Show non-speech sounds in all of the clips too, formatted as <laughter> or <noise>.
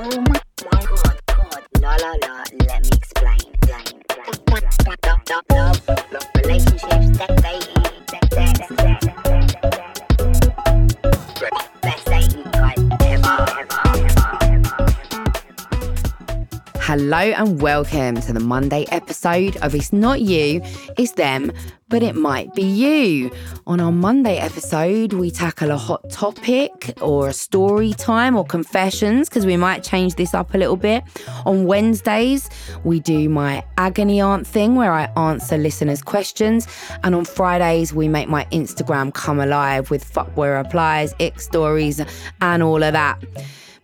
Oh my, Hello and welcome to the Monday episode of It's Not You, It's Them, but It Might Be You. On our Monday episode, we tackle a hot topic or a story time or confessions because we might change this up a little bit. On Wednesdays, we do my agony aunt thing where I answer listeners' questions. And on Fridays, we make my Instagram come alive with fuckboy replies, ick stories, and all of that.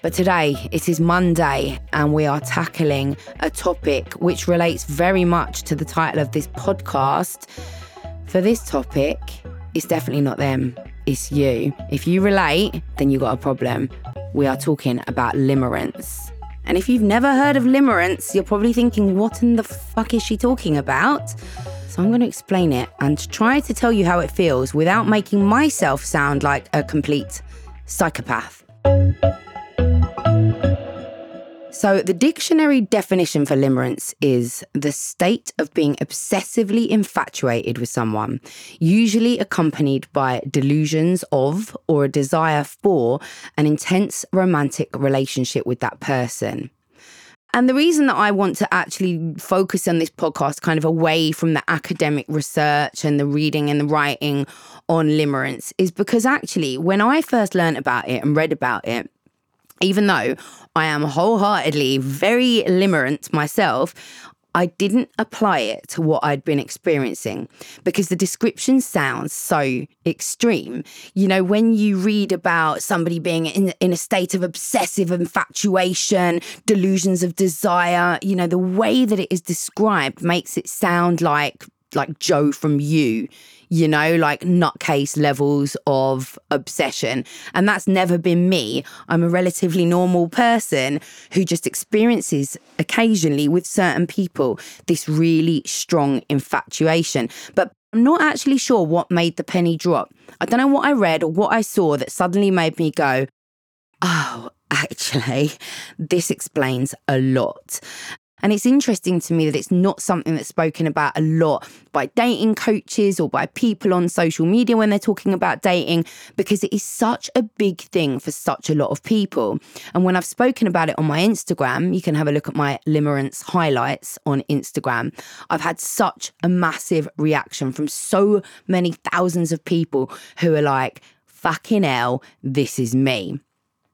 But today, it is Monday, and we are tackling a topic which relates very much to the title of this podcast. For this topic, it's definitely not them, it's you. If you relate, then you got a problem. We are talking about limerence. And if you've never heard of limerence, you're probably thinking, what in the fuck is she talking about? So I'm going to explain it and try to tell you how it feels without making myself sound like a complete psychopath. So, the dictionary definition for limerence is the state of being obsessively infatuated with someone, usually accompanied by delusions of or a desire for an intense romantic relationship with that person. And the reason that I want to actually focus on this podcast kind of away from the academic research and the reading and the writing on limerence is because actually, when I first learned about it and read about it, even though I am wholeheartedly very limerent myself, I didn't apply it to what I'd been experiencing because the description sounds so extreme. You know, when you read about somebody being in, in a state of obsessive infatuation, delusions of desire, you know, the way that it is described makes it sound like like Joe from you, you know, like nutcase levels of obsession. And that's never been me. I'm a relatively normal person who just experiences occasionally with certain people this really strong infatuation. But I'm not actually sure what made the penny drop. I don't know what I read or what I saw that suddenly made me go, oh, actually, this explains a lot. And it's interesting to me that it's not something that's spoken about a lot by dating coaches or by people on social media when they're talking about dating, because it is such a big thing for such a lot of people. And when I've spoken about it on my Instagram, you can have a look at my limerence highlights on Instagram. I've had such a massive reaction from so many thousands of people who are like, fucking hell, this is me.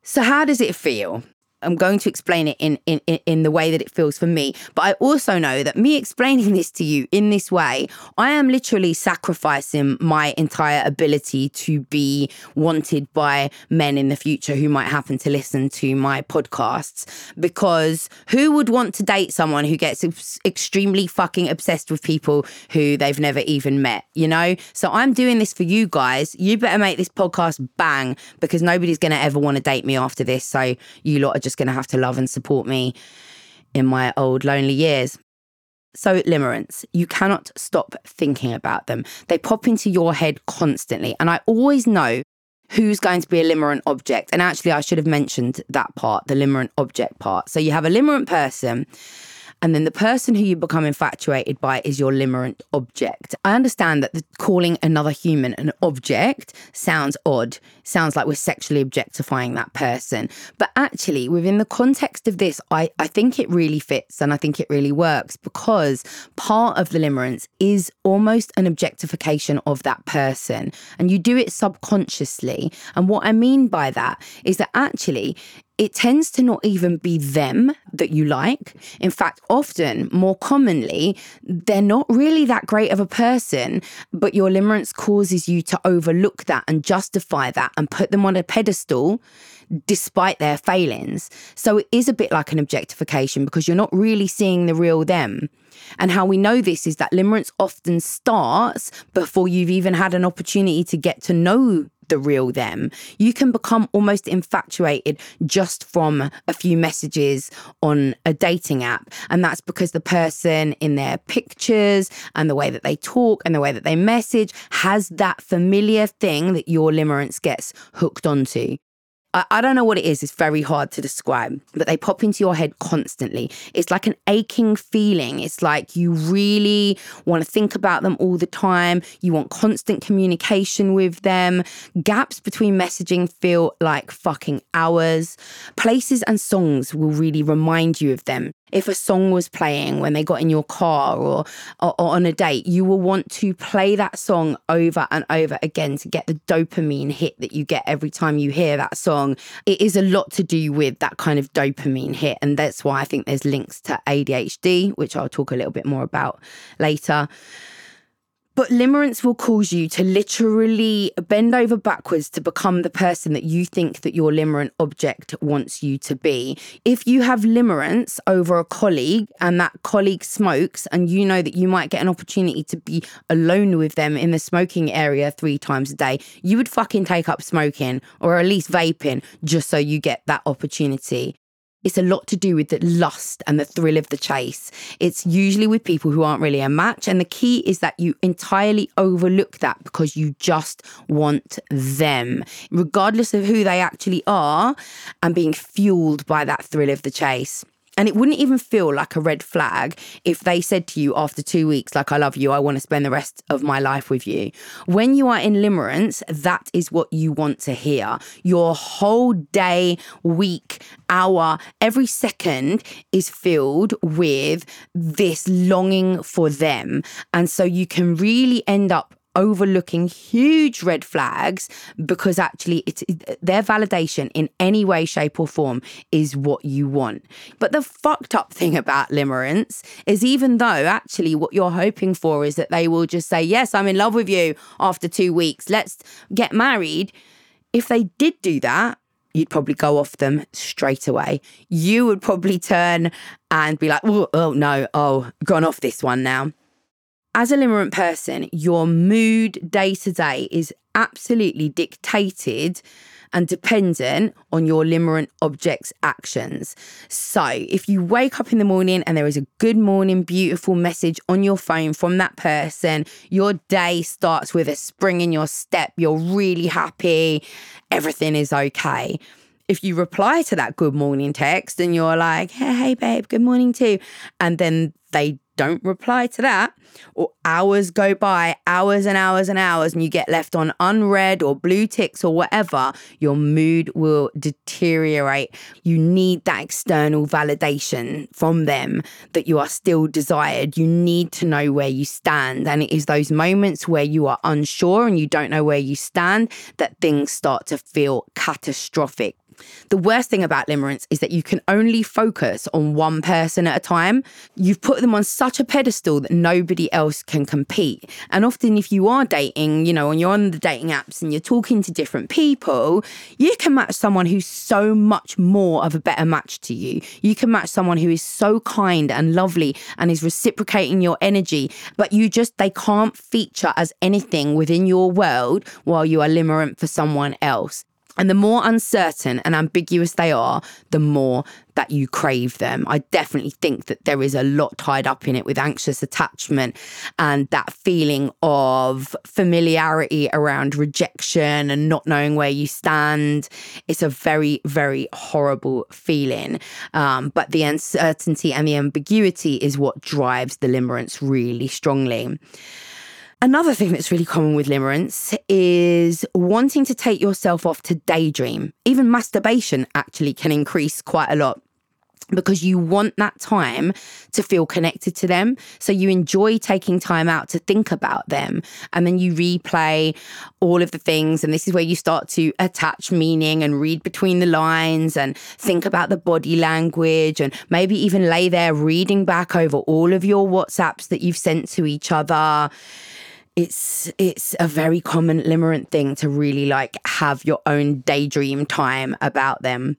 So, how does it feel? I'm going to explain it in, in in the way that it feels for me. But I also know that me explaining <laughs> this to you in this way, I am literally sacrificing my entire ability to be wanted by men in the future who might happen to listen to my podcasts. Because who would want to date someone who gets extremely fucking obsessed with people who they've never even met, you know? So I'm doing this for you guys. You better make this podcast bang because nobody's going to ever want to date me after this. So you lot are just just going to have to love and support me in my old lonely years. So, limerence, you cannot stop thinking about them. They pop into your head constantly. And I always know who's going to be a limerent object. And actually, I should have mentioned that part, the limerent object part. So, you have a limerent person and then the person who you become infatuated by is your limerent object. I understand that the, calling another human an object sounds odd, sounds like we're sexually objectifying that person. But actually, within the context of this, I, I think it really fits and I think it really works because part of the limerence is almost an objectification of that person. And you do it subconsciously. And what I mean by that is that actually, it tends to not even be them that you like. In fact, often, more commonly, they're not really that great of a person, but your limerence causes you to overlook that and justify that and put them on a pedestal despite their failings. So it is a bit like an objectification because you're not really seeing the real them. And how we know this is that limerence often starts before you've even had an opportunity to get to know the real them. You can become almost infatuated just from a few messages on a dating app. And that's because the person in their pictures and the way that they talk and the way that they message has that familiar thing that your limerence gets hooked onto. I, I don't know what it is. It's very hard to describe, but they pop into your head constantly. It's like an aching feeling. It's like you really want to think about them all the time. You want constant communication with them. Gaps between messaging feel like fucking hours. Places and songs will really remind you of them if a song was playing when they got in your car or, or, or, on a date, you will want to play that song over and over again to get the dopamine hit that you get every time you hear that song. It is a lot to do with that kind of dopamine hit. And that's why I think there's links to ADHD, which I'll talk a little bit more about later. But limerence will cause you to literally bend over backwards to become the person that you think that your limerent object wants you to be. If you have limerence over a colleague and that colleague smokes and you know that you might get an opportunity to be alone with them in the smoking area three times a day, you would fucking take up smoking or at least vaping just so you get that opportunity. It's a lot to do with the lust and the thrill of the chase. It's usually with people who aren't really a match. And the key is that you entirely overlook that because you just want them, regardless of who they actually are, and being fueled by that thrill of the chase. And it wouldn't even feel like a red flag if they said to you after two weeks, like, I love you, I want to spend the rest of my life with you. When you are in limerence, that is what you want to hear. Your whole day, week, hour, every second is filled with this longing for them. And so you can really end up overlooking huge red flags because actually it's their validation in any way shape or form is what you want. But the fucked up thing about limerence is even though actually what you're hoping for is that they will just say yes i'm in love with you after 2 weeks. Let's get married. If they did do that you'd probably go off them straight away. You would probably turn and be like, oh, oh no, oh, gone off this one now as a limerent person, your mood day to day is absolutely dictated and dependent on your limerent object's actions. So, if you wake up in the morning and there is a good morning, beautiful message on your phone from that person, your day starts with a spring in your step. You're really happy, everything is okay. If you reply to that good morning text and you're like, hey, hey, babe, good morning too, and then they don't reply to that, or hours go by, hours and hours and hours, and you get left on unread or blue ticks or whatever, your mood will deteriorate. You need that external validation from them that you are still desired. You need to know where you stand. And it is those moments where you are unsure and you don't know where you stand that things start to feel catastrophic. The worst thing about limerence is that you can only focus on one person at a time. You've put them on such a pedestal that nobody else can compete. And often, if you are dating, you know, and you're on the dating apps and you're talking to different people, you can match someone who's so much more of a better match to you. You can match someone who is so kind and lovely and is reciprocating your energy, but you just, they can't feature as anything within your world while you are limerent for someone else. And the more uncertain and ambiguous they are, the more that you crave them. I definitely think that there is a lot tied up in it with anxious attachment and that feeling of familiarity around rejection and not knowing where you stand. It's a very, very horrible feeling. Um, but the uncertainty and the ambiguity is what drives the limerence really strongly. Another thing that's really common with limerence is wanting to take yourself off to daydream. Even masturbation actually can increase quite a lot because you want that time to feel connected to them. So you enjoy taking time out to think about them. And then you replay all of the things. And this is where you start to attach meaning and read between the lines and think about the body language and maybe even lay there reading back over all of your WhatsApps that you've sent to each other it's it's a very common limerent thing to really like have your own daydream time about them.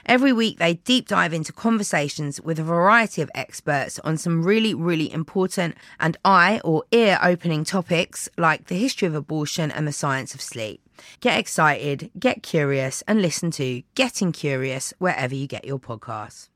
Every week, they deep dive into conversations with a variety of experts on some really, really important and eye or ear opening topics like the history of abortion and the science of sleep. Get excited, get curious, and listen to Getting Curious wherever you get your podcasts.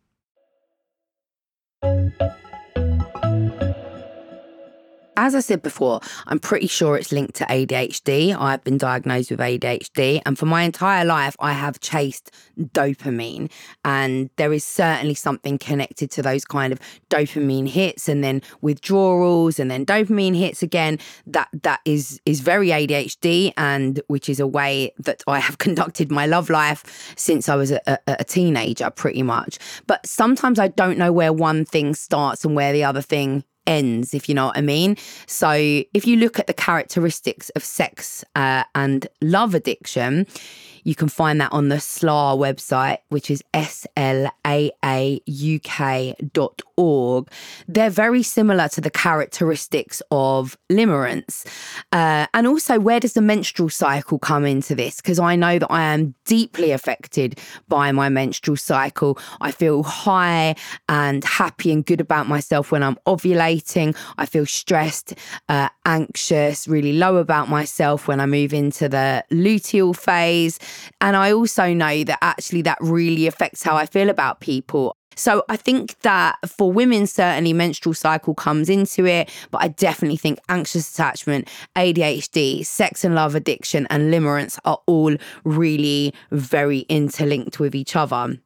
As I said before, I'm pretty sure it's linked to ADHD. I've been diagnosed with ADHD, and for my entire life, I have chased dopamine. And there is certainly something connected to those kind of dopamine hits and then withdrawals and then dopamine hits again. That that is is very ADHD, and which is a way that I have <laughs> conducted my love life since I was a, a, a teenager, pretty much. But sometimes I don't know where one thing starts and where the other thing ends, if you know what I mean. So, if you look at the characteristics of sex uh, and love addiction, you can find that on the SLAAUK website, which is slaauk.org. They're very similar to the characteristics of limerence. Uh, and also, where does the menstrual cycle come into this? Because I know that I am deeply affected by my menstrual cycle. I feel high and happy and good about myself when I'm ovulating. I feel stressed, uh, anxious, really low about myself when I move into the luteal phase. And I also know that actually that really affects how I feel about people. So I think that for women, certainly menstrual cycle comes into it, but I definitely think anxious attachment, ADHD, sex and love addiction, and limerence are all really very interlinked with each other.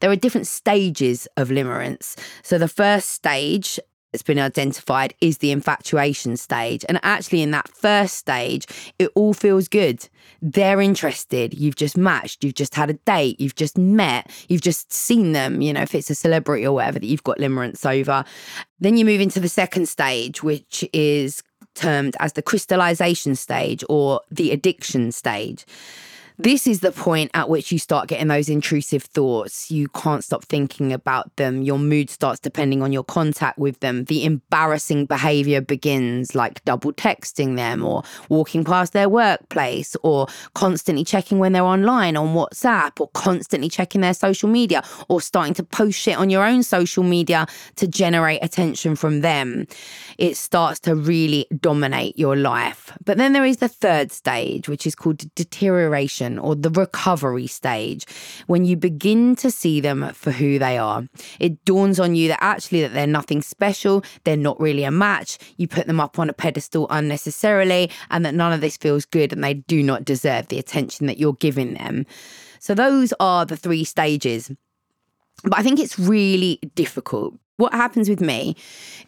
There are different stages of limerence. So the first stage that's been identified is the infatuation stage. And actually, in that first stage, it all feels good. They're interested. You've just matched. You've just had a date. You've just met. You've just seen them, you know, if it's a celebrity or whatever that you've got limerence over. Then you move into the second stage, which is termed as the crystallization stage or the addiction stage. This is the point at which you start getting those intrusive thoughts. You can't stop thinking about them. Your mood starts depending on your contact with them. The embarrassing behavior begins, like double texting them or walking past their workplace or constantly checking when they're online on WhatsApp or constantly checking their social media or starting to post shit on your own social media to generate attention from them. It starts to really dominate your life. But then there is the third stage, which is called deterioration or the recovery stage when you begin to see them for who they are. It dawns on you that actually that they're nothing special, they're not really a match. You put them up on a pedestal unnecessarily and that none of this feels good and they do not deserve the attention that you're giving them. So those are the three stages. But I think it's really difficult what happens with me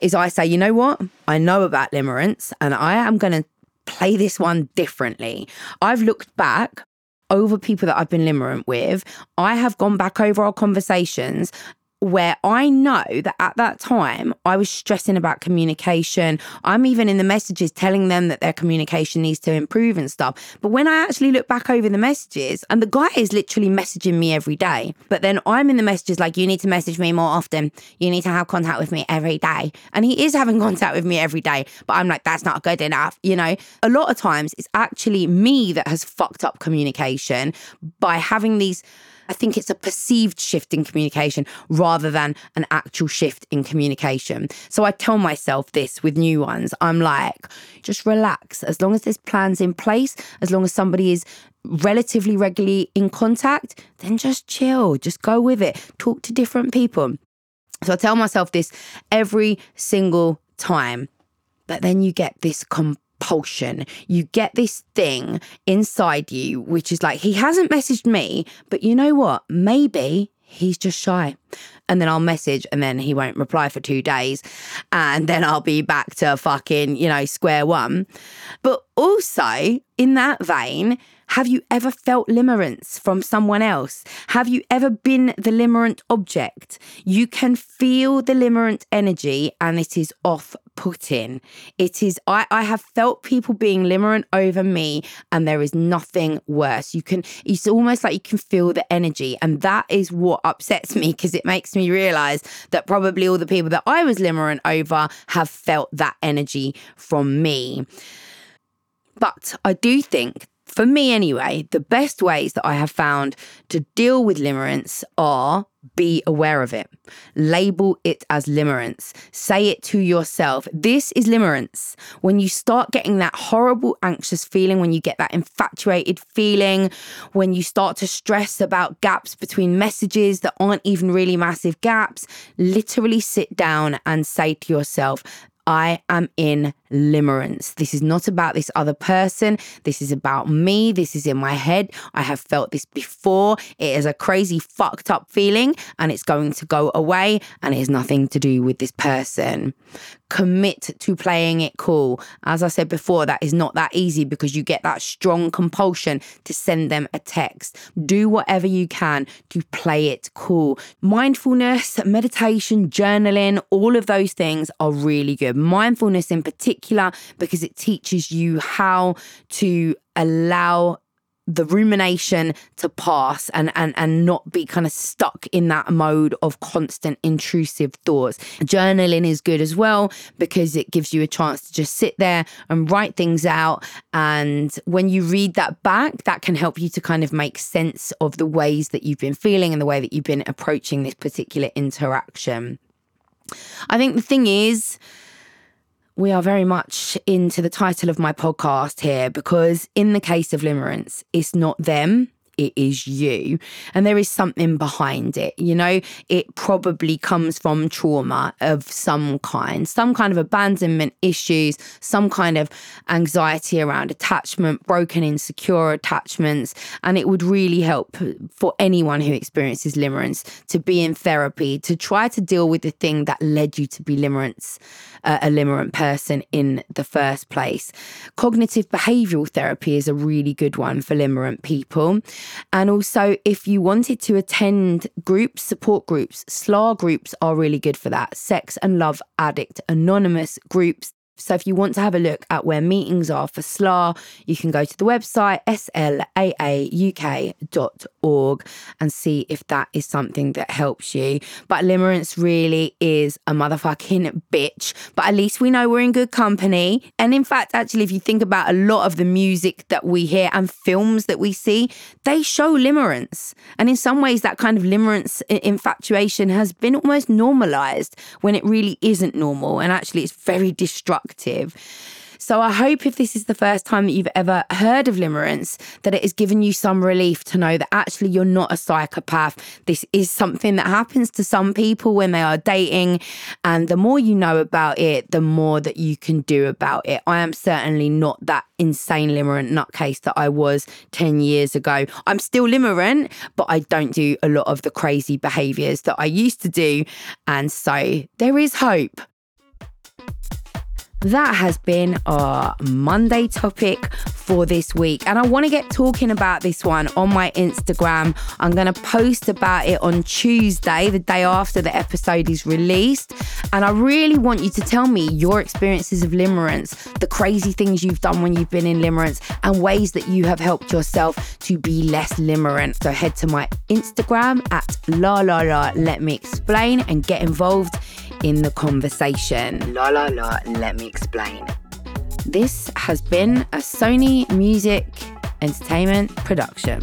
is I say, you know what? I know about limerence and I am going to play this one differently. I've looked back over people that I've been limerent with, I have gone back over our conversations where I know that at that time I was stressing about communication. I'm even in the messages telling them that their communication needs to improve and stuff. But when I actually look back over the messages, and the guy is literally messaging me every day, but then I'm in the messages like, you need to message me more often. You need to have contact with me every day. And he is having <laughs> contact with me every day, but I'm like, that's not good enough. You know, a lot of times it's actually me that has fucked up communication by having these I think it's a perceived shift in communication rather than an actual shift in communication. So I tell myself this with new ones. I'm like, just relax. As long as there's plans in place, as long as somebody is relatively regularly in contact, then just chill, just go with it, talk to different people. So I tell myself this every single time. But then you get this You get this thing inside you, which is like, he hasn't messaged me, but you know what? Maybe he's just shy. And then I'll message and then he won't reply for two days. And then I'll be back to fucking, you know, square one. But also, in that vein, have you ever felt limerence from someone else? Have you ever been the limerent object? You can feel the limerent energy and it is off putting. It is, I, I have felt people being limerent over me and there is nothing worse. You can, it's almost like you can feel the energy. And that is what upsets me because it makes me realize that probably all the people that I was limerent over have felt that energy from me. But I do think for me anyway, the best ways that I have found to deal with limerence are be aware of it. Label it as limerence. Say it to yourself. This is limerence. When you start getting that horrible anxious feeling, when you get that infatuated feeling, when you start to stress about gaps between messages that aren't even really massive gaps, literally sit down and say to yourself, I am in limerence. This is not about this other person. This is about me. This is in my head. I have felt this before. It is a crazy, fucked up feeling and it's going to go away and it has nothing to do with this person. Commit to playing it cool. As I said before, that is not that easy because you get that strong compulsion to send them a text. Do whatever you can to play it cool. Mindfulness, meditation, journaling, all of those things are really good. Mindfulness in particular because it teaches you how to allow the rumination to pass and and and not be kind of stuck in that mode of constant intrusive thoughts. Journaling is good as well because it gives you a chance to just sit there and write things out and when you read that back that can help you to kind of make sense of the ways that you've been feeling and the way that you've been approaching this particular interaction. I think the thing is we are very much into the title of my podcast here because, in the case of limerence, it's not them, it is you. And there is something behind it. You know, it probably comes from trauma of some kind, some kind of abandonment issues, some kind of anxiety around attachment, broken, insecure attachments. And it would really help for anyone who experiences limerence to be in therapy, to try to deal with the thing that led you to be limerence, uh, a limerent person in the first place. Cognitive behavioral therapy is a really good one for limerent people. And also, if you wanted to attend groups, support groups, SLA groups are really good for that. Sex and Love Addict Anonymous groups. So if you want to have a look at where meetings are for SLA, you can go to the website slaauk.org and see if that is something that helps you. But limerence really is a motherfucking bitch. But at least we know we're in good company. And in fact, actually, if you think about a lot of the music that we hear and films that we see, they show limerence. And in some ways, that kind of limerence infatuation has been almost normalized when it really isn't normal. And actually, it's very destructive So I hope if this is the first time that you've ever heard of limerence, that it has given you some relief to know that actually you're not a psychopath. This is something that happens to some people when they are dating. And the more you know about it, the more that you can do about it. I am certainly not that insane limerent nutcase that I was 10 years ago. I'm still limerent, but I don't do a lot of the crazy behaviors that I used to do. And so there is hope that has been our Monday topic for this week. And I want to get talking about this one on my Instagram. I'm going to post about it on Tuesday, the day after the episode is released. And I really want you to tell me your experiences of limerence, the crazy things you've done when you've been in limerence, and ways that you have helped yourself to be less limerent. So head to my Instagram at la la la let me explain and get involved in the conversation. La la la, let me explain. This has been a Sony Music Entertainment production.